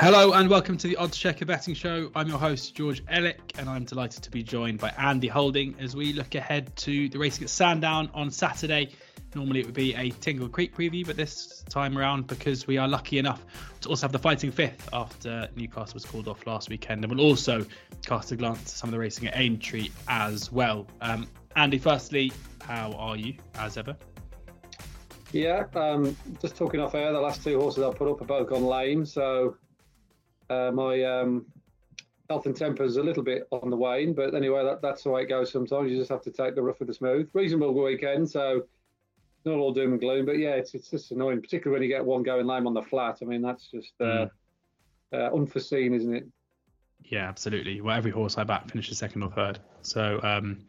Hello and welcome to the oddschecker Betting Show. I'm your host, George Elek, and I'm delighted to be joined by Andy Holding as we look ahead to the racing at Sandown on Saturday. Normally it would be a Tingle Creek preview, but this time around, because we are lucky enough to also have the fighting fifth after Newcastle was called off last weekend, and we'll also cast a glance at some of the racing at Aintree as well. Um, Andy, firstly, how are you as ever? Yeah, um, just talking off air, the last two horses I put up are both gone lame, so uh, my um, health and temper is a little bit on the wane, but anyway, that, that's the way it goes sometimes. You just have to take the rough with the smooth. Reasonable weekend, so not all doom and gloom, but yeah, it's, it's just annoying, particularly when you get one going lame on the flat. I mean, that's just uh, mm. uh, unforeseen, isn't it? Yeah, absolutely. Well, every horse I back finishes second or third. So, um,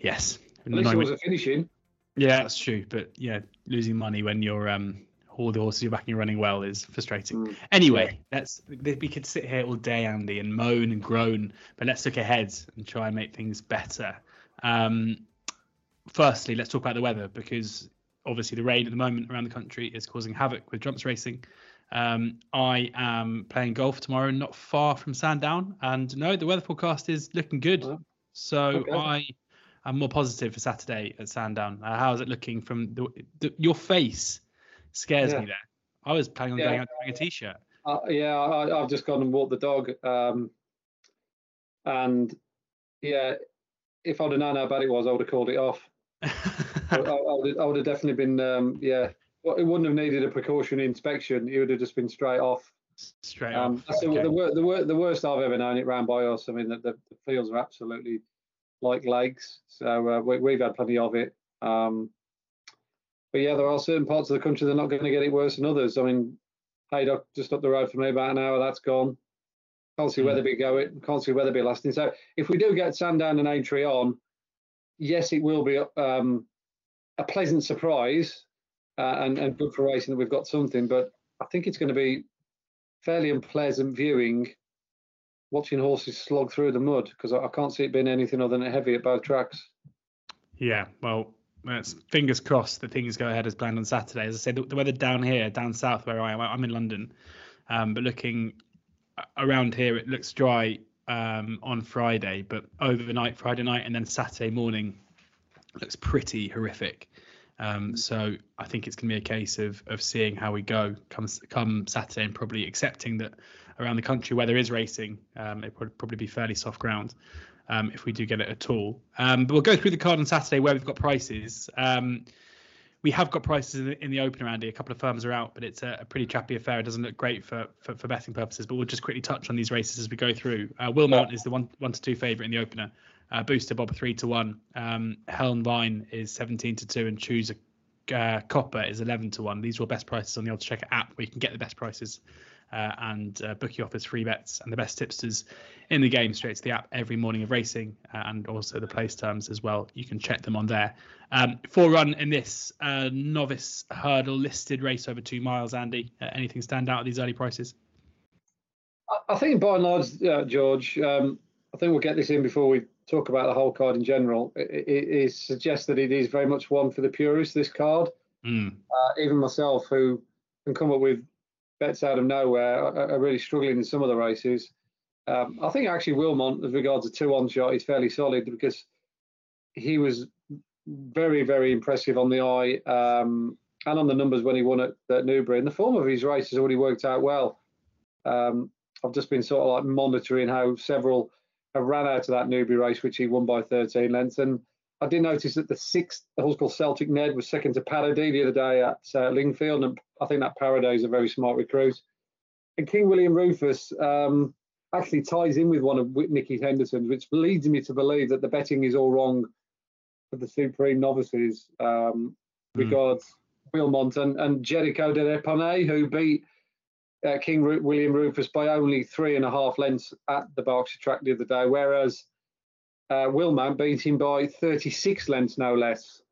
yes. At least it was a finishing. Yeah, that's true. But yeah, losing money when you're um, all the horses you're backing are running well is frustrating. Mm. Anyway, let's we could sit here all day, Andy, and moan and groan, but let's look ahead and try and make things better. Um, firstly, let's talk about the weather because obviously the rain at the moment around the country is causing havoc with jumps racing. Um, I am playing golf tomorrow, not far from Sandown, and no, the weather forecast is looking good. Oh, so okay. I am more positive for Saturday at Sandown. Uh, how is it looking from the, the, your face? Scares yeah. me there. I was planning on yeah. going out wearing a t-shirt. Uh, yeah, I, have just gone and walked the dog, um, and yeah, if I'd have known how bad it was, I would have called it off. I, I, would, I, would, have definitely been, um, yeah. Well, it wouldn't have needed a precautionary inspection. It would have just been straight off. Straight um, off. Okay. The, the, the, the, worst I've ever known it ran by us. I mean, the, the, the fields are absolutely like lakes. So uh, we, have had plenty of it. Um, but yeah, there are certain parts of the country that are not going to get it worse than others. I mean, Haydock just up the road from me about an hour, that's gone. Can't see mm. Wetherby going. Can't see Wetherby lasting. So if we do get Sandown and Aintree on, yes, it will be um, a pleasant surprise uh, and, and good for racing that we've got something. But I think it's going to be fairly unpleasant viewing watching horses slog through the mud because I, I can't see it being anything other than heavy at both tracks. Yeah, well, it's fingers crossed that things go ahead as planned on Saturday. As I said, the, the weather down here, down south where I am, I'm in London, um, but looking around here, it looks dry um, on Friday, but overnight, Friday night, and then Saturday morning looks pretty horrific. Um, so I think it's going to be a case of of seeing how we go come come Saturday, and probably accepting that around the country where there is racing, um, it would probably be fairly soft ground um, if we do get it at all. Um, but we'll go through the card on Saturday where we've got prices. Um, we have got prices in the, in the open, Andy. A couple of firms are out, but it's a, a, pretty chappy affair. It doesn't look great for, for, for betting purposes, but we'll just quickly touch on these races as we go through. Uh, Willmount is the one one to two favourite in the opener. Uh, Booster Bob three to one. Um, Helen Vine is seventeen to two, and Choose a uh, Copper is eleven to one. These all best prices on the oddschecker app, where you can get the best prices uh, and uh, bookie offers free bets and the best tipsters in the game straight to the app every morning of racing uh, and also the place terms as well. You can check them on there. Um, four run in this uh, novice hurdle listed race over two miles, Andy. Uh, anything stand out at these early prices? I think by and large, uh, George, um, I think we'll get this in before we talk about the whole card in general. It, it, it suggests that it is very much one for the purists, this card. Mm. even myself, who can come up with bets out of nowhere are, are really struggling in some of the races. Um, I think actually Willmount, as regards a two-on shot, is fairly solid because he was very, very impressive on the eye um, and on the numbers when he won at, at Newbury. And the form of his race has already worked out well. Um, I've just been sort of like monitoring how several have ran out of that Newbury race, which he won by 13 lengths. And I did notice that the sixth, the horse called Celtic Ned, was second to Paradis the other day at uh, Lingfield, and I think that Paradis is a very smart recruit. And King William Rufus um, actually ties in with one of Nicky Henderson's, which leads me to believe that the betting is all wrong for the Supreme novices. Um, mm. Regards Willmount and, and Jeriko Du Reponet, who beat uh, King Ru- William Rufus by only three and a half lengths at the Berkshire track the other day, whereas uh, Willmount beat him by 36 lengths, no less.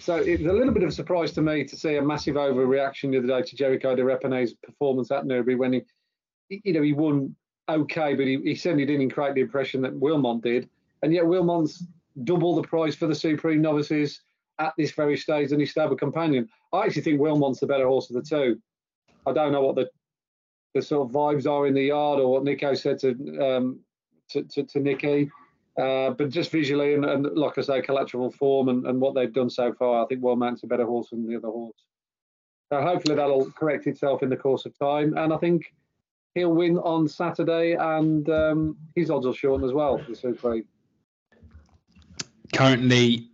So it was a little bit of a surprise to me to see a massive overreaction the other day to Jeriko Du Reponet's performance at Newbury when he, you know, he won okay, but he, he certainly didn't create the impression that Willmount did. And yet Willmount's double the price for the Supreme novices at this very stage than his stable companion. I actually think Willmount's the better horse of the two. I don't know what the the sort of vibes are in the yard, or what Nico said to um, to, to, to Nicky. Uh, but just visually and, and, like I say, collateral form and, and what they've done so far, I think World a better horse than the other horse. So hopefully that'll correct itself in the course of time. And I think he'll win on Saturday, and um, his odds will shorten as well. The Super Currently,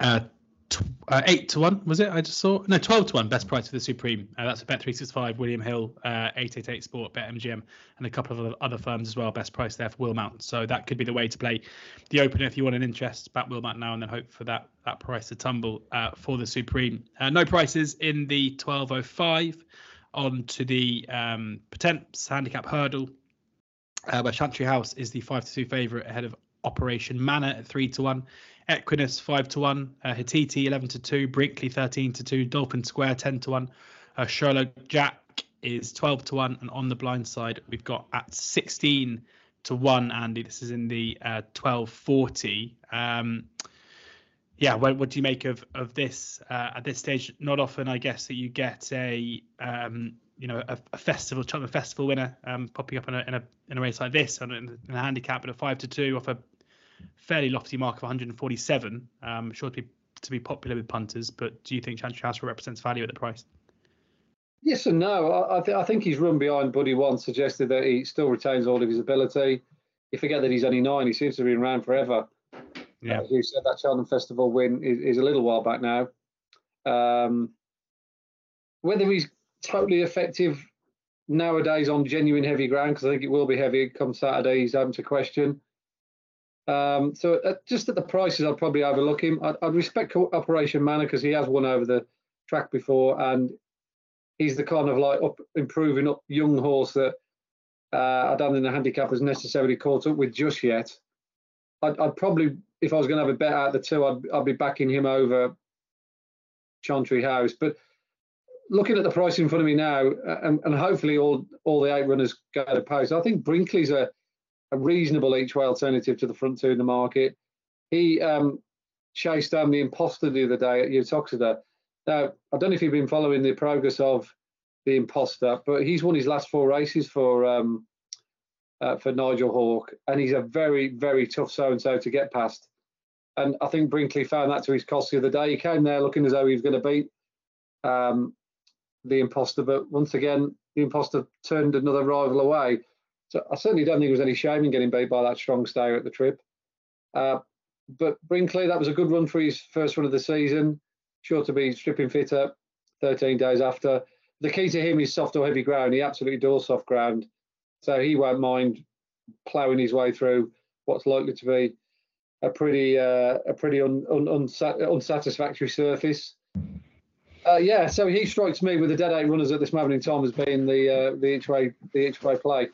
uh, uh, eight to one was it? I just saw no twelve to one best price for the Supreme. Uh, that's a Bet three six five, William Hill, uh, eight eight eight Sport, Bet MGM, and a couple of other firms as well. Best price there for Willmount. So that could be the way to play the opener if you want an interest. Back Willmount now and then hope for that that price to tumble uh, for the Supreme. Uh, no prices in the twelve oh five. On to the um, Potence handicap hurdle, uh, where Chantry House is the five to two favourite ahead of Operation Manor at three to one. Equinus five to one, uh, Hititi eleven to two, Brinkley thirteen to two, Dolphin Square ten to one, uh, Sherlock Jack is twelve to one, and on the blind side we've got at sixteen to one. Andy, this is in the uh, twelve forty. Um, yeah, what, what do you make of of this uh, at this stage? Not often, I guess, that you get a um, you know a, a festival Cheltenham Festival winner um, popping up in a, in a in a race like this, and in a handicap at a five to two off a fairly lofty mark of 147. Um, sure to be to be popular with punters, but do you think Chantry House represents value at the price? Yes and no. I, I, th- I think he's run behind Buddy One suggested that he still retains all of his ability. You forget that he's only nine. He seems to have been around forever. Yeah. As you said, that Cheltenham Festival win is, is a little while back now. Um, whether he's totally effective nowadays on genuine heavy ground, because I think it will be heavy come Saturday, he's having to question. Um, so uh, just at the prices, I'd probably overlook him. I'd, I'd respect Operation Manor because he has won over the track before, and he's the kind of like up improving up young horse that uh, I don't think the handicap has necessarily caught up with just yet. I'd, I'd probably, if I was going to have a bet out of the two, I'd, I'd be backing him over Chantry House. But looking at the price in front of me now, uh, and, and hopefully all all the eight runners go to post, I think Brinkley's a a reasonable each way alternative to the front two in the market. He um, chased down the imposter the other day at Uttoxeter. Now, I don't know if you've been following the progress of the imposter, but he's won his last four races for um, uh, for Nigel Hawke, and he's a very, very tough so and so to get past. And I think Brinkley found that to his cost the other day. He came there looking as though he was going to beat um, the imposter, but once again, the imposter turned another rival away. So I certainly don't think there was any shame in getting beat by that strong stayer at the trip. Uh, but Brinkley, that was a good run for his first run of the season. Sure to be stripping fitter 13 days after. The key to him is soft or heavy ground. He absolutely does soft ground. So he won't mind ploughing his way through what's likely to be a pretty uh, a pretty un, un, unsatisfactory surface. Uh, yeah, so he strikes me with the dead eight runners at this moment in time as being the uh, the each way the each way play.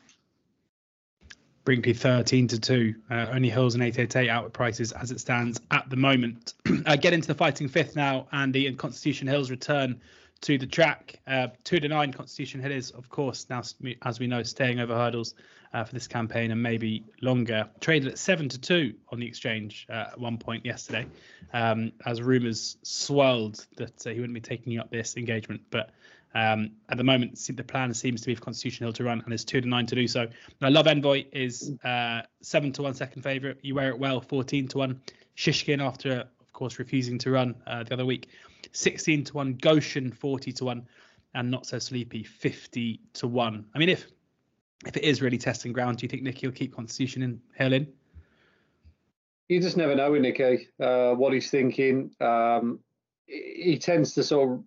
Brinkley 13 to 2. Uh, only Hills and 888 out at prices as it stands at the moment. uh, get into the fighting fifth now, Andy, and Constitution Hills return to the track. Uh, 2 to 9 Constitution Hill is, of course, now, as we know, staying over hurdles uh, for this campaign and maybe longer. Traded at 7 to 2 on the exchange uh, at one point yesterday, um, as rumours swirled that uh, he wouldn't be taking up this engagement. But um, at the moment, the plan seems to be for Constitution Hill to run, and it's two to nine to do so. I love Envoy is uh, seven to one second favourite. You wear it well, fourteen to one. Shishkin after, of course, refusing to run uh, the other week, sixteen to one. Goshen forty to one, and not so sleepy fifty to one. I mean, if if it is really testing ground, do you think Nicky will keep Constitution in Hill in? You just never know Nicky uh, what he's thinking. Um, he tends to sort of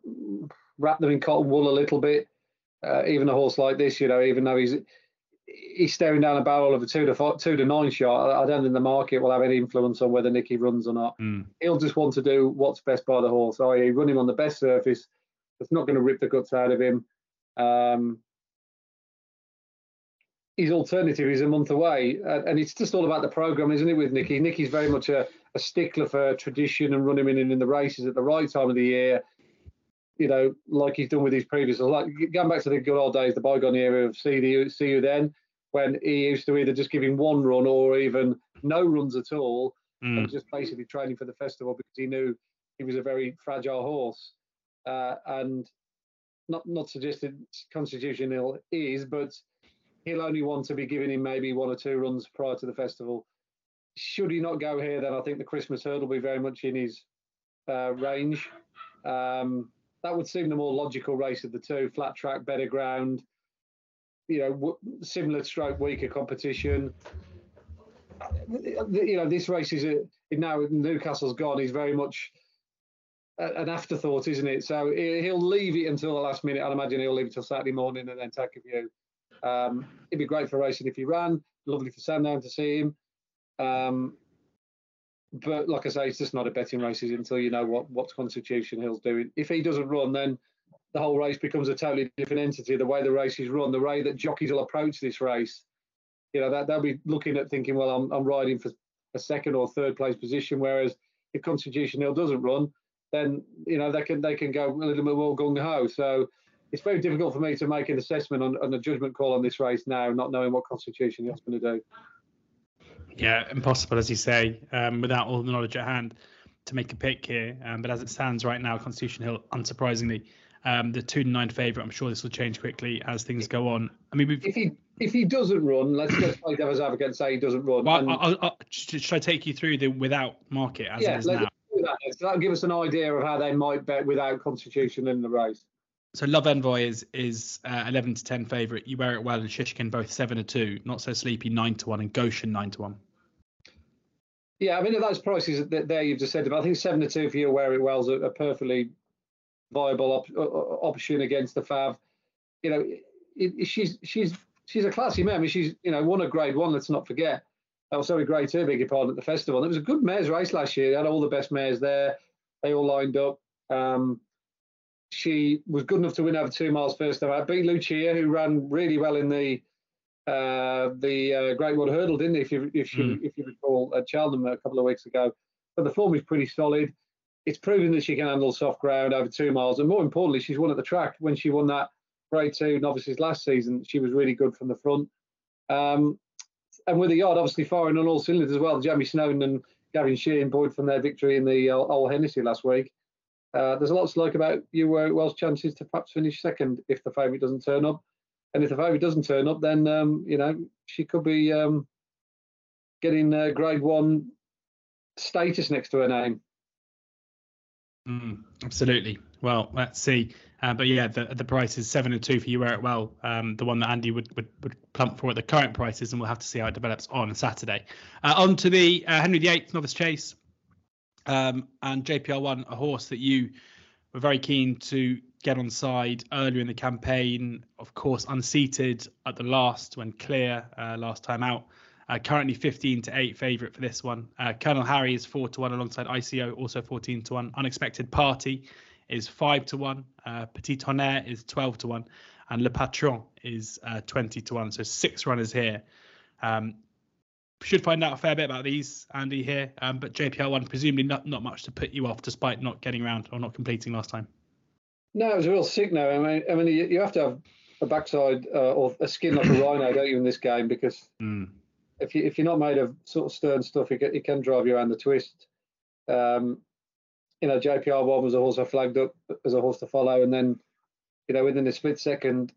wrap them in cotton wool a little bit. Uh, even a horse like this, you know, even though he's he's staring down a barrel of a two to five, two to nine shot, I don't think the market will have any influence on whether Nicky runs or not. Mm. He'll just want to do what's best by the horse, i.e., run him on the best surface that's not going to rip the guts out of him. Um, his alternative is a month away, and it's just all about the program, isn't it? With Nicky, Nicky's very much a, a stickler for tradition and running him in in the races at the right time of the year you know, like he's done with his previous, like going back to the good old days, the bygone era of see you, see you then, when he used to either just give him one run or even no runs at all, mm. and just basically training for the festival because he knew he was a very fragile horse, uh, and not not suggested constitutional is, but he'll only want to be giving him maybe one or two runs prior to the festival. Should he not go here, then I think the Christmas hurdle will be very much in his uh, range. Um, that would seem the more logical race of the two. Flat track, better ground, you know, w- similar stroke, weaker competition. You know, this race is a, now Newcastle's gone. He's very much an afterthought, isn't it? So he'll leave it until the last minute. I'd imagine he'll leave it till Saturday morning and then take a view. Um, it'd be great for racing if he ran. Lovely for Sandown to see him. Um, but like I say, it's just not a betting race until you know what what Constitution Hill's doing. If he doesn't run, then the whole race becomes a totally different entity. The way the race is run, the way that jockeys will approach this race, you know, that they'll be looking at thinking, well, I'm I'm riding for a second or third place position. Whereas if Constitution Hill doesn't run, then you know they can they can go a little bit more gung ho. So it's very difficult for me to make an assessment on, on a judgment call on this race now, not knowing what Constitution Hill's going to do. Yeah, impossible, as you say, um, without all the knowledge at hand to make a pick here. Um, but as it stands right now, Constitution Hill, unsurprisingly, um, the two to nine favourite. I'm sure this will change quickly as things go on. I mean, if he if he doesn't run, let's let's play devil's advocate and say he doesn't run. Well, and, I'll, I'll, should I take you through the without market as yeah, it is now? That. So that'll give us an idea of how they might bet without Constitution in the race. So Love Envoy is is uh, 11 to 10 favourite. You wear it well and Shishkin both 7 to 2. Not so sleepy 9 to 1 and Goshen 9 to 1. Yeah, I mean, at those prices there you've just said about, I think 7 to 2 for you wear it well is a, perfectly viable op- option against the Fav. You know, it, it, she's she's she's a classy mare. I mean, she's you know won a Grade One. Let's not forget. Oh, sorry, Grade Two. Beg your pardon. At the festival, it was a good mares race last year. They had all the best mares there. They all lined up. Um, she was good enough to win over two miles first time. I beat Lucia, who ran really well in the uh, the uh, Great Wood Hurdle, didn't he? If you if you mm. if you recall at Cheltenham a couple of weeks ago. But the form is pretty solid it's proven that she can handle soft ground over two miles, and more importantly, she's won at the track. When she won that Grade Two novices last season, she was really good from the front. Um, and with the yard obviously firing on all cylinders as well, Jamie Snowden and Gavin Sheehan buoyed from their victory in the uh, Old Hennessy last week. Uh, there's a lot to like about you Wells' chances to perhaps finish second if the favourite doesn't turn up. And if the favourite doesn't turn up, then um, you know she could be um, getting uh, Grade One status next to her name. Mm, absolutely. Well, let's see. Uh, but yeah, the the price is seven and two for you, Eric. Well, um, the one that Andy would, would, would plump for at the current prices, and we'll have to see how it develops on Saturday. Uh, on to the uh, Henry VIII Novice Chase, um, and JPR one, a horse that you were very keen to get on side earlier in the campaign. Of course, unseated at the last when clear uh, last time out. Uh, currently 15 to 8 favourite for this one. Uh, Colonel Harry is 4 to 1 alongside ICO, also 14 to 1. Unexpected Party is 5 to 1. Uh, Petit Tonnerre is 12 to 1. And Le Patron is uh, 20 to 1. So six runners here. Um, should find out a fair bit about these, Andy, here. Um, but JPR1, presumably not, not much to put you off despite not getting around or not completing last time. No, it was a real sick no. I mean, I mean, you, you have to have a backside uh, or a skin like a rhino, don't you, in this game? Because mm if you if you're not made of sort of stern stuff, it can, it can drive you around the twist. Um, you know, JPR one was a horse I flagged up as a horse to follow, and then you know within a split second,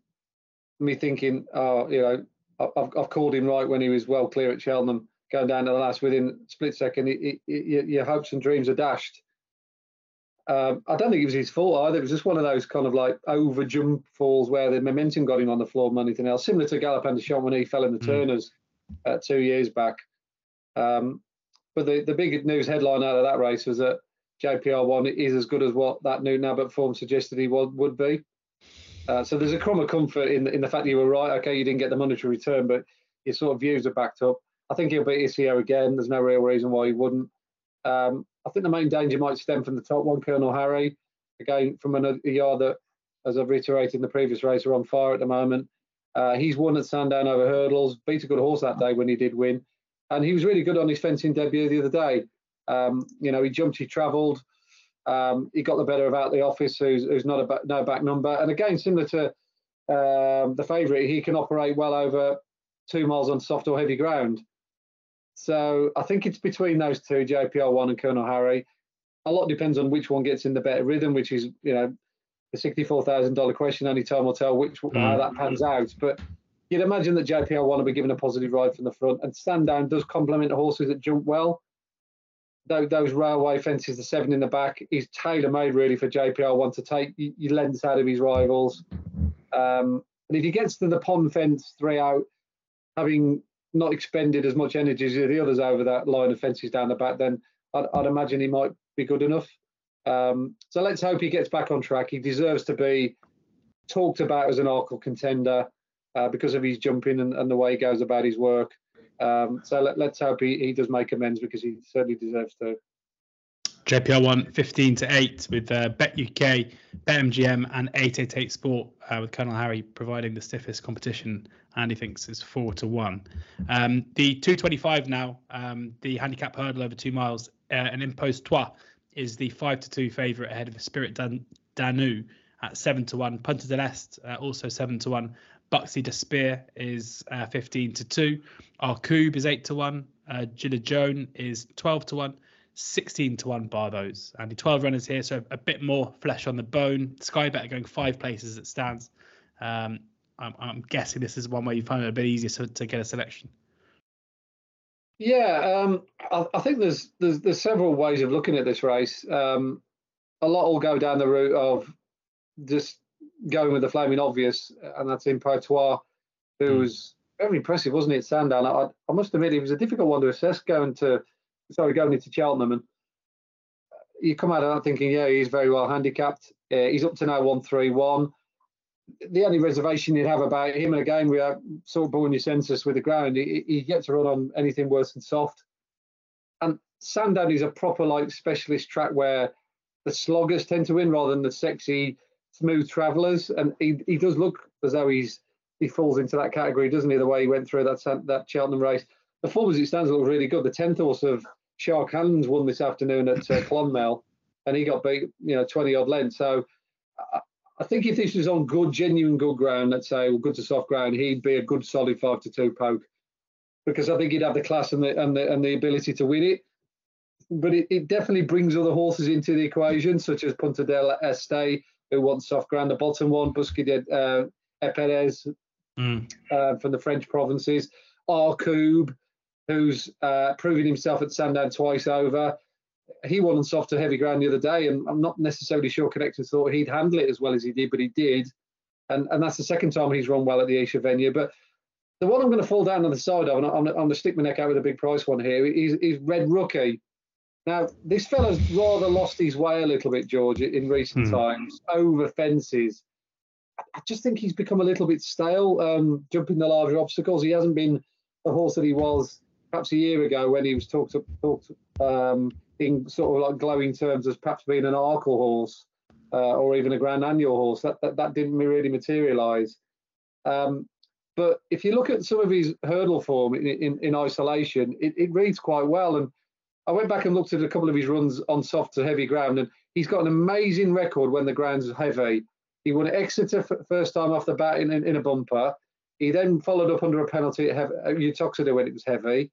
me thinking, oh, you know, I've, I've called him right when he was well clear at Cheltenham, going down to the last within split second, it, it, your hopes and dreams are dashed. Um, I don't think it was his fault either. It was just one of those kind of like over jump falls where the momentum got him on the floor than anything else. Similar to Galopin Des Champs when he fell in the mm. Turners uh, two years back. Um, but the, the big news headline out of that race was that JPR1 is as good as what that new Nabbit form suggested he would, would be. Uh, so there's a crumb of comfort in in the fact that you were right. Okay, you didn't get the monetary return, but your sort of views are backed up. I think he'll beat ICO again. There's no real reason why he wouldn't. Um, I think the main danger might stem from the top one, Colonel Harry. Again, from a yard that, as I've reiterated in the previous race, are on fire at the moment. Uh, he's won at Sandown over hurdles, beat a good horse that day when he did win. And he was really good on his fencing debut the other day. Um, you know, he jumped, he travelled, um, he got the better of out the office, who's, who's not a back, no back number. And again, similar to um, the favourite, he can operate well over two miles on soft or heavy ground. So I think it's between those two, JPR1 and Colonel Harry. A lot depends on which one gets in the better rhythm, which is, you know, the sixty-four thousand dollar question. Only time will tell which mm. how that pans out. But you'd imagine that JPR want to be given a positive ride from the front, and Sandown does complement horses that jump well. Those, those railway fences, the seven in the back, is tailor made really for JPR one to take you lengths out of his rivals. Um, and if he gets to the pond fence three out, having not expended as much energy as the others over that line of fences down the back, then I'd, I'd imagine he might be good enough. Um, so let's hope he gets back on track. He deserves to be talked about as an Arkle contender uh, because of his jumping and, and, the way he goes about his work. Um, so let, us hope he, he does make amends because he certainly deserves to. JPR won 15 to 8 with uh, Bet UK, BetMGM, and 888 Sport, uh, with Colonel Harry providing the stiffest competition. And he thinks is 4 to 1. Um, the 225 now, um, the handicap hurdle over two miles, uh, an Impose Toi is the 5 to 2 favourite ahead of Spirit Dan- Danu at 7 to 1. Punta del Este uh, also 7 to 1. Buxy Despair is uh, 15 to 2. Arcube is 8 to 1. Uh, Gilla Joan is 12 to 1. 16 to 1 bar those. And the 12 runners here, so a bit more flesh on the bone. Sky Bet going five places it stands. Um, I'm, I'm, guessing this is one where you find it a bit easier to, to get a selection. Yeah, um, I, I, think there's, there's there's several ways of looking at this race. Um, a lot will go down the route of just going with the flaming obvious, and that's Impose Toi, who mm. was very impressive, wasn't it, Sandown? I, I must admit, it was a difficult one to assess going to sorry, going into Cheltenham, and you come out of that thinking, yeah, he's very well handicapped. Uh, he's up to now one three one. The only reservation you'd have about him, and again, we are sort of born census with the ground. He, he gets a run on anything worse than soft. And Sandown is a proper like specialist track where the sloggers tend to win rather than the sexy, smooth travellers. And he, he does look as though he's he falls into that category, doesn't he? The way he went through that that Cheltenham race the form as it stands looks really good. The tenth horse of Shark Hands won this afternoon at uh, Clonmel, and he got beat, you know, twenty odd lengths. So I, think if this was on good, genuine good ground, let's say, well, good to soft ground, he'd be a good solid five to two poke, because I think he'd have the class and the and the and the ability to win it. But it, it definitely brings other horses into the equation, such as Punta del Este, who wants soft ground. The bottom one, Busquet uh, Perez mm. uh, from the French provinces. Arcube, who's uh, proving himself at Sandown twice over. He won on soft to heavy ground the other day, and I'm not necessarily sure connectors thought he'd handle it as well as he did, but he did. And and that's the second time he's run well at the Esher venue. But the one I'm going to fall down on the side of, and I'm, I'm going to stick my neck out with a big price one here, is, is Red Rookie. Now, this fella's rather lost his way a little bit, George, in recent hmm. times, over fences. I just think he's become a little bit stale, um, jumping the larger obstacles. He hasn't been the horse that he was perhaps a year ago when he was talked talked um, in sort of like glowing terms as perhaps being an Arkle horse uh, or even a Grand Annual horse. That that, that didn't really materialise. Um, but if you look at some of his hurdle form in, in, in isolation, it, it, reads quite well. And I went back and looked at a couple of his runs on soft to heavy ground, and he's got an amazing record when the ground's heavy. He won Exeter first time off the bat in, in, in a bumper. He then followed up under a penalty at Uttoxeter when it was heavy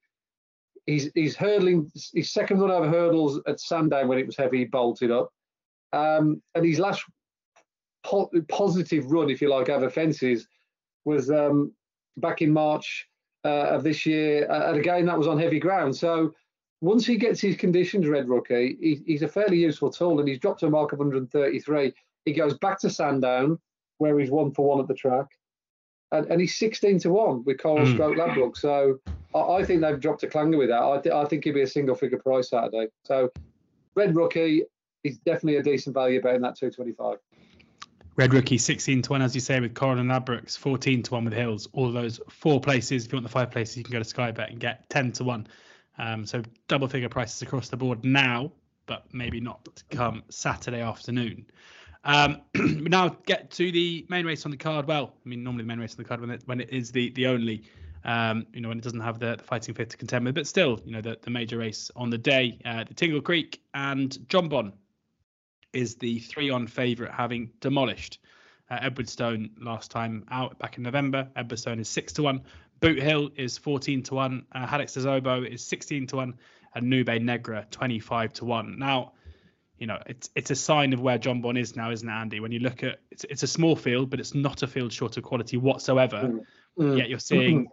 he's he's hurdling his second run over hurdles at Sandown when it was heavy, he bolted up. Um, and his last po- positive run, if you like, over fences was um, back in March uh, of this year. Uh, and again, that was on heavy ground. So once he gets his conditions, Red Rookie, he, he's a fairly useful tool, and he's dropped to a mark of 133. He goes back to Sandown, where he's one for one at the track and, and he's 16 to 1 with Coral mm. Stroke Ladbroke. So I, I, think they've dropped a clanger with that. I, th- I think he'll be a single figure price Saturday. So Red Rookie is definitely a decent value bet in that 225. Red Rookie 16 to 1, as you say, with Coral and Ladbrokes, 14 to 1 with Hills. All those four places. If you want the five places, you can go to Sky Bet and get 10 to 1. Um, so double figure prices across the board now, but maybe not come Saturday afternoon. Um, now get to the main race on the card. Well, I mean, normally the main race on the card when it when it is the the only, um, you know, when it doesn't have the, the fighting fit to contend with, but still, you know, the, the major race on the day, uh, the Tingle Creek and Jonbon is the three on favourite, having demolished uh, Edwardstone last time out back in November. Edwardstone is six to one. Boot Hill is 14 to 1. Uh, Haddex Des Obeaux is 16 to 1. And Nube Negra 25 to 1. Now, you know, it's it's a sign of where Jonbon is now, isn't it, Andy? When you look at it's it's a small field, but it's not a field short of quality whatsoever. Mm. Mm. Yet you're seeing,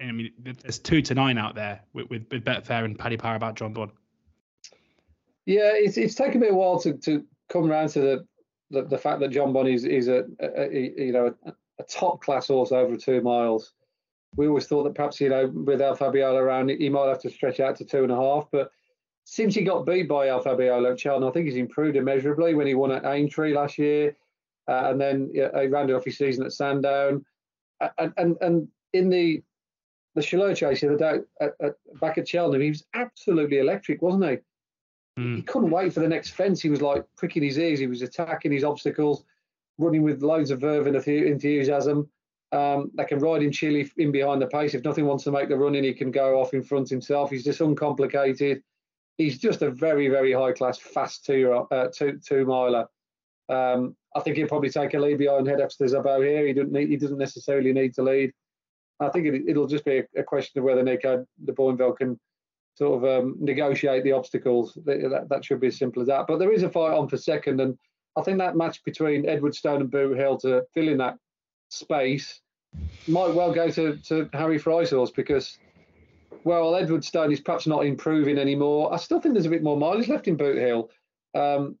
I mean, there's two to nine out there with, with, with Betfair and Paddy Power about Jonbon. Yeah, it's it's taken me a while to, to come around to the, the, the fact that Jonbon is is a, a, a you know a, a, top class horse over two miles. We always thought that perhaps you know with El Fabiolo around, he might have to stretch out to two and a half, but since he got beat by El Fabiolo I think he's improved immeasurably when he won at Aintree last year, uh, and then he rounded off his season at Sandown, and and, and in the the Shloer chase the other day at, at, back at Cheltenham, he was absolutely electric, wasn't he? Mm. He couldn't wait for the next fence. He was like pricking his ears. He was attacking his obstacles, running with loads of verve and enthusiasm. Um, they can ride him chilly in behind the pace. If nothing wants to make the run in, he can go off in front himself. He's just uncomplicated he's just a very, very high class, fast two uh, two two miler. Um, I think he'll probably take a lead behind Head about here. He doesn't need, he doesn't necessarily need to lead. I think it, will just be a, a, question of whether Nico de Boinville can sort of um, negotiate the obstacles. That, that should be as simple as that. But there is a fight on for second, and I think that match between Edwardstone and Boot Hill to fill in that space might well go to, to Harry Fry's horse because well, Edwardstone is perhaps not improving anymore. I still think there's a bit more mileage left in Boot Hill. Um,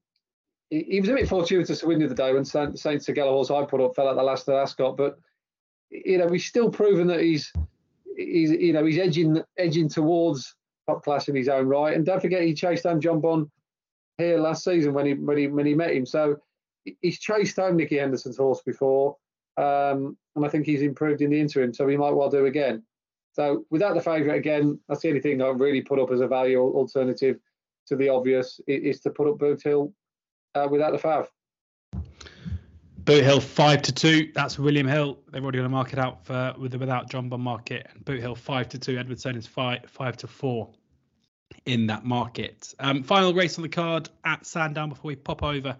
he, he, was a bit fortuitous to win the other day when Saint, Saint horse I put up fell at the last of Ascot, but you know he's still proven that he's he's you know he's edging edging towards top class in his own right. And don't forget he chased down Jonbon here last season when he when he when he met him. So he's chased home Nicky Henderson's horse before, um, and I think he's improved in the interim. So he might well do again. So without the favourite again, that's the only thing I really put up as a value alternative to the obvious is, to put up Boot Hill uh, without the fav. Boot Hill five to two. That's William Hill. They've already got a market out for with without Jonbon market. And Boot Hill five to two. Edwardstone is five five to four in that market. Um, final race on the card at Sandown before we pop over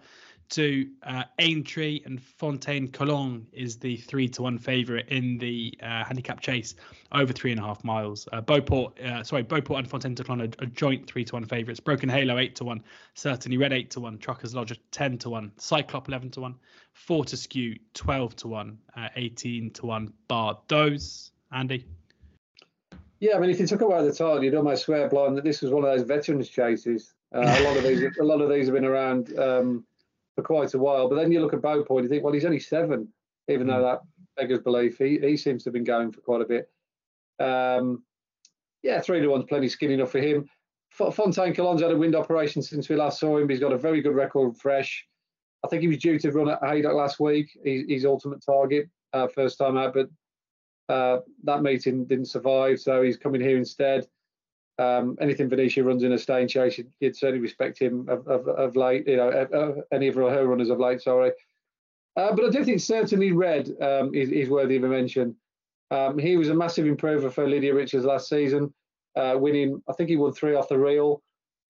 to uh, Aintree and Fontaine Collonges is the three to one favourite in the uh, handicap chase over three and a half miles. Uh, Beauport, uh, sorry, Beauport and Fontaine Collonges are, a joint three to one favourites. Broken Halo eight to one, Certainly Red eight to one, Truckers Lodge ten to one, Cyclop eleven to one, Fortescue twelve to one, uh, eighteen to one. Bar those, Andy. Yeah, I mean, if you took away the title, you'd almost swear blind that this was one of those veterans chases. Uh, a lot of these, a lot of these have been around. Um, for quite a while. But then you look at Beauport, you think, well, he's only seven, even mm. though that beggars belief. He, he seems to have been going for quite a bit. Um, yeah, three to one's plenty skinny enough for him. Fontaine Collonges's had a wind operation since we last saw him. He's got a very good record fresh. I think he was due to run at Haydock last week, his, his ultimate target, uh, first time out, but uh, that meeting didn't survive, so he's coming here instead. Um, anything Venetia runs in a staying chase, you'd, you'd certainly respect him of, of, of late. You know, uh, any of her runners of late. Sorry, uh, but I do think certainly Red um, is, is, worthy of a mention. Um, he was a massive improver for Lydia Richards last season, uh, winning. I think he won three off the reel,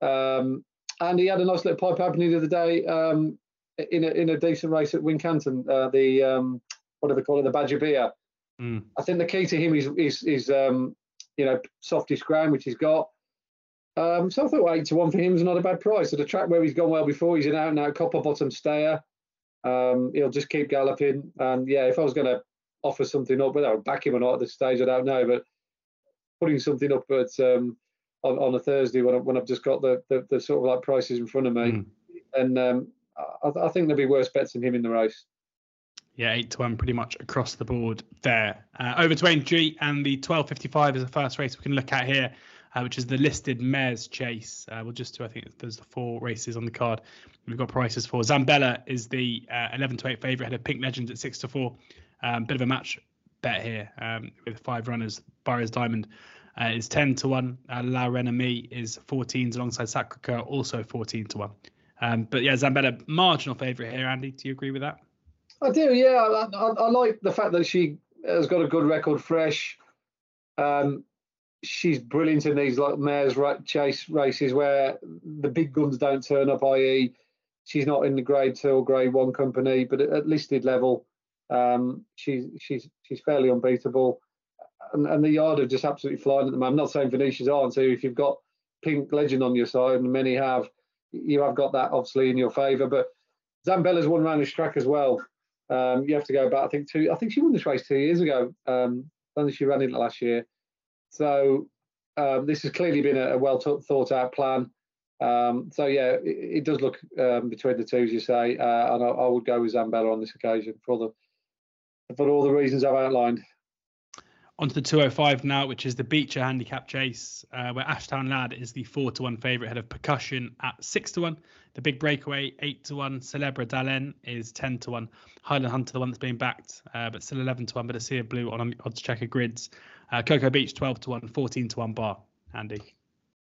um, and he had a nice little pipe opening the other day um, in a in a decent race at Wincanton. Uh, the um, what do they call it? The Badger Beer. Mm. I think the key to him is is, is um, you know, softest ground, which he's got. Um, so I thought eight to one for him is not a bad price. At a track where he's gone well before, he's an out and out copper bottom stayer. Um, he'll just keep galloping. And yeah, if I was going to offer something up, whether I would back him or not at this stage, I don't know. But putting something up at um, on, on a Thursday when, I, when I've just got the, the, the sort of like prices in front of me, mm. and um, I, I, think there'll be worse bets than him in the race. Yeah, eight to one, pretty much across the board there. Uh, over to Aintree, and the 12:55 is the first race we can look at here, uh, which is the listed mares chase. Uh, we'll just do, I think there's the four races on the card. We've got prices for Zambella is the uh, 11 to 8 favourite, had a Pink Legend at six to four. Um, bit of a match bet here um, with five runners. Burrows Diamond uh, is 10 to one. Uh, La Renommée is 14s alongside Sacre also 14 to one. Um, but yeah, Zambella marginal favourite here. Andy, do you agree with that? I do, yeah. I, I, I, like the fact that she has got a good record fresh. Um, she's brilliant in these like mares chase races where the big guns don't turn up, i.e., she's not in the grade two or grade one company, but at listed level, um, she's she's she's fairly unbeatable. And, and the yard are just absolutely flying at the moment. I'm not saying Venetia's aren't. So if you've got Pink Legend on your side, and many have, you have got that obviously in your favour. But Zambella's won around this track as well Um, you have to go back. I think two. I think she won this race two years ago. Um, only she ran in it last year. So um, this has clearly been a, a well thought out plan. Um, so yeah, it, it does look um, between the two, as you say, uh, and I, I, would go with Zambella on this occasion for the for all the reasons I've outlined. Onto the 205 now, which is the Becher handicap chase, uh, where Ashtown Lad is the four to one favourite head of Percussion at six to one. The big breakaway eight to one. Celebre D'Allen is ten to one. Highland Hunter the one that's being backed, uh, but still eleven to one. But a Sea of Blue on oddschecker grids. Uh, Cocoa Beach twelve to one, 14 to one bar. Andy.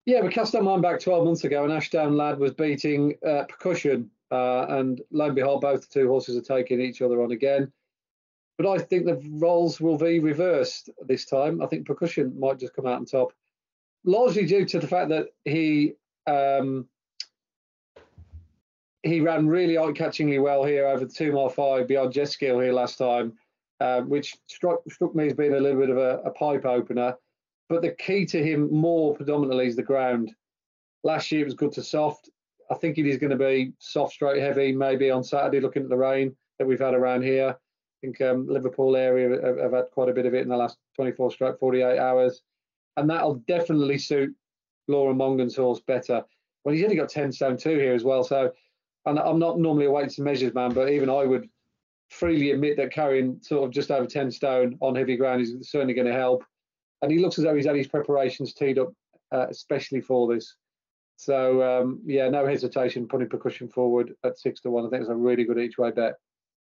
Yeah, we cast our mind back 12 months ago, and Ashtown Lad was beating uh, Percussion, uh, and lo and behold, both the two horses are taking each other on again. But I think the roles will be reversed this time. I think Percussion might just come out on top, largely due to the fact that he um, he ran really eye-catchingly well here over the two mile five beyond jet skill here last time, uh, which struck struck me as being a little bit of a, a pipe opener. But the key to him more predominantly is the ground. Last year it was good to soft. I think it is going to be soft, straight, heavy. Maybe on Saturday, looking at the rain that we've had around here. I think um, Liverpool area have, have, had quite a bit of it in the last 24 straight 48 hours, and that'll definitely suit Laura Mongan's horse better. Well, he's only got 10 stone two here as well, so and I'm not normally a weights and measures man, but even I would freely admit that carrying sort of just over 10 stone on heavy ground is certainly going to help and he looks as though he's had his preparations teed up, uh, especially for this. So um, yeah, no hesitation putting percussion forward at six to one. I think it's a really good each way bet.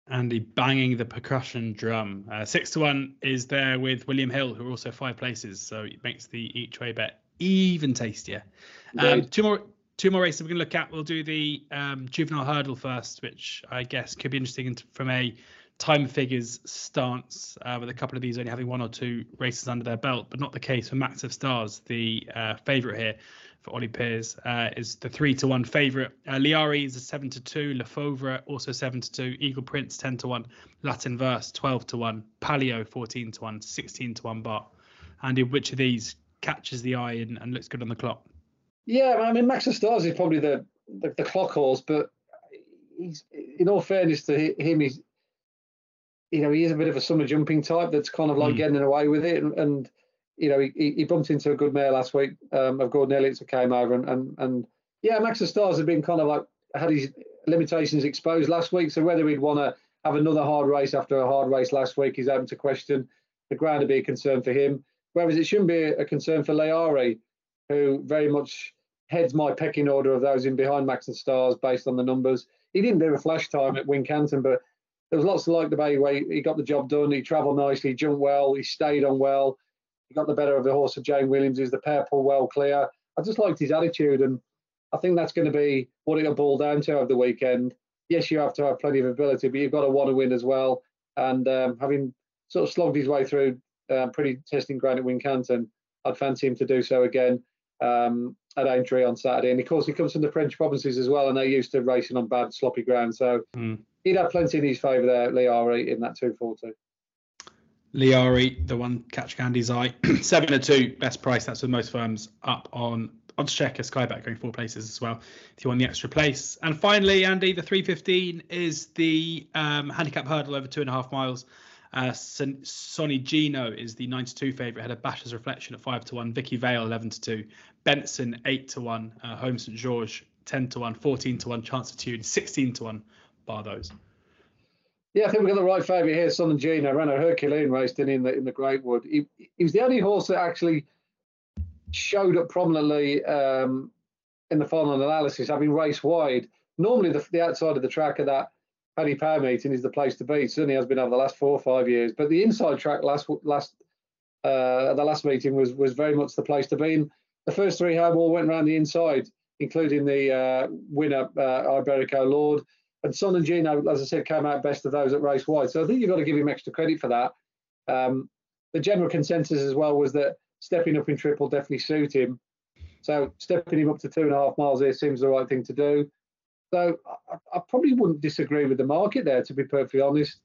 Andy banging the percussion drum. Uh, six to one is there with William Hill, who are also five places, so it makes the each way bet even tastier. Um, two more two more races we're going to look at. We'll do the um, juvenile hurdle first, which I guess could be interesting from a time figures stance, uh, with a couple of these only having one or two races under their belt, but not the case for Max of Stars, the uh, favourite here for Ollie Pears, uh, is the three to one favourite. Uh, Liari is a seven to two, Lefovre also seven to two, Eagle Prince ten to one, Latin Verse twelve to one, Palio fourteen to one, 16 to one bar. Andy, which of these catches the eye and, and looks good on the clock? Yeah, I mean Max of Stars is probably the the, the clock horse, but he's in all fairness to him, he's you know, he is a bit of a summer jumping type that's kind of like mm. getting away with it. And, and you know, he, he, bumped into a good mare last week um, of Gordon Elliott's that came over. And, and, and yeah, Max of Stars have been kind of like had his limitations exposed last week. So whether he'd want to have another hard race after a hard race last week is open to question. The ground would be a concern for him. Whereas it shouldn't be a concern for Liari, who very much heads my pecking order of those in behind Max and Stars based on the numbers. He didn't do a flash time at Wincanton, but there was lots to like the way he got the job done. He travelled nicely, jumped well, he stayed on well. He got the better of the horse of Jane Williams. Is the pair pull well clear. I just liked his attitude, and I think that's going to be what it'll boil down to over the weekend. Yes, you have to have plenty of ability, but you've got to want to win as well. And um, having sort of slogged his way through uh, pretty testing ground at Wincanton, I'd fancy him to do so again um, at Aintree on Saturday. And of course, he comes from the French provinces as well, and they're used to racing on bad, sloppy ground. So mm he'd have plenty in his favour there, Liari, in that 240. Liari, the one catch Candy's eye, seven to two, best price. That's with most firms up on oddschecker, Skybet going four places as well. If you want the extra place. And finally, Andy, the 315 is the um, handicap hurdle over two and a half miles. Uh, Sonigino is the 92 favourite. Had a Basher's Reflection at five to one. Vicky Vale 11 to two. Benson eight to one. Uh, Home St George 10 to one. 14 to one. Chance of Tune 16 to one bar those? Yeah, I think we've got the right favourite here. Sonigino ran a Herculean race in in the in the Greatwood. He, he was the only horse that actually showed up prominently um, in the final analysis, having raced wide. Normally, the, the outside of the track of that Paddy Power meeting is the place to be. certainly has been over the last four or five years. But the inside track last last uh, the last meeting was was very much the place to be. And the first three home all went around the inside, including the uh, winner uh, Iberico Lord and Sonigino, as I said, came out best of those at race wide. So I think you've got to give him extra credit for that. Um, the general consensus as well was that stepping up in triple definitely suit him. So stepping him up to two and a half miles here seems the right thing to do. So I, I probably wouldn't disagree with the market there, to be perfectly honest.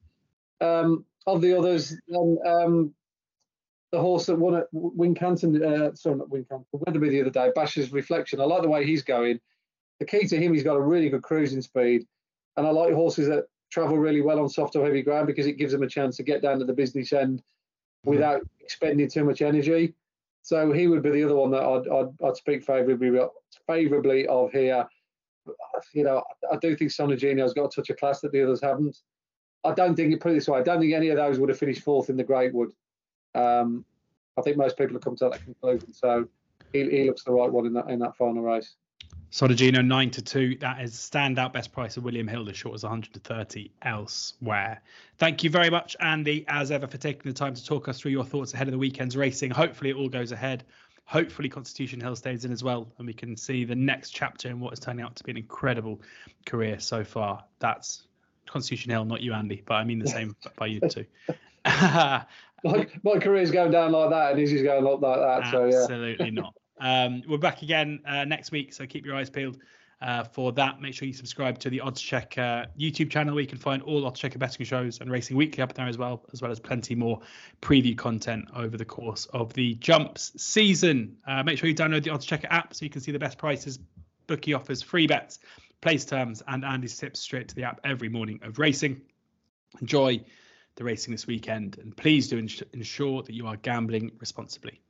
Um, of the others, um, the horse that won at Wincanton, uh, sorry, not Wincanton, Wetherby the other day, Bash's Reflection. I like the way he's going. The key to him, he's got a really good cruising speed and I like horses that travel really well on soft or heavy ground because it gives them a chance to get down to the business end mm-hmm. without expending too much energy. So he would be the other one that I'd, I'd, I'd speak favourably favourably of here. You know, I do think Sonigino's got a touch of class that the others haven't. I don't think, put it this way, I don't think any of those would have finished fourth in the Greatwood. Um, I think most people have come to that conclusion. So he, he looks the right one in that in that final race. Sonigino nine to two. That is standout best price of William Hill. The short is 130 elsewhere. Thank you very much, Andy, as ever, for taking the time to talk us through your thoughts ahead of the weekend's racing. Hopefully, it all goes ahead. Hopefully, Constitution Hill stays in as well, and we can see the next chapter in what is turning out to be an incredible career so far. That's Constitution Hill, not you, Andy, but I mean the same by you too. my, my career's going down like that, and his is going up like that. Absolutely so yeah. Absolutely not. Um, we're back again uh, next week, so keep your eyes peeled uh, for that. Make sure you subscribe to the Odds Check uh, YouTube channel where you can find all oddschecker betting shows and Racing Weekly up there as well, as well as plenty more preview content over the course of the jumps season. Uh, make sure you download the oddschecker app so you can see the best prices, bookie offers, free bets, place terms, and Andy's tips straight to the app every morning of racing. Enjoy the racing this weekend, and please do ins- ensure that you are gambling responsibly.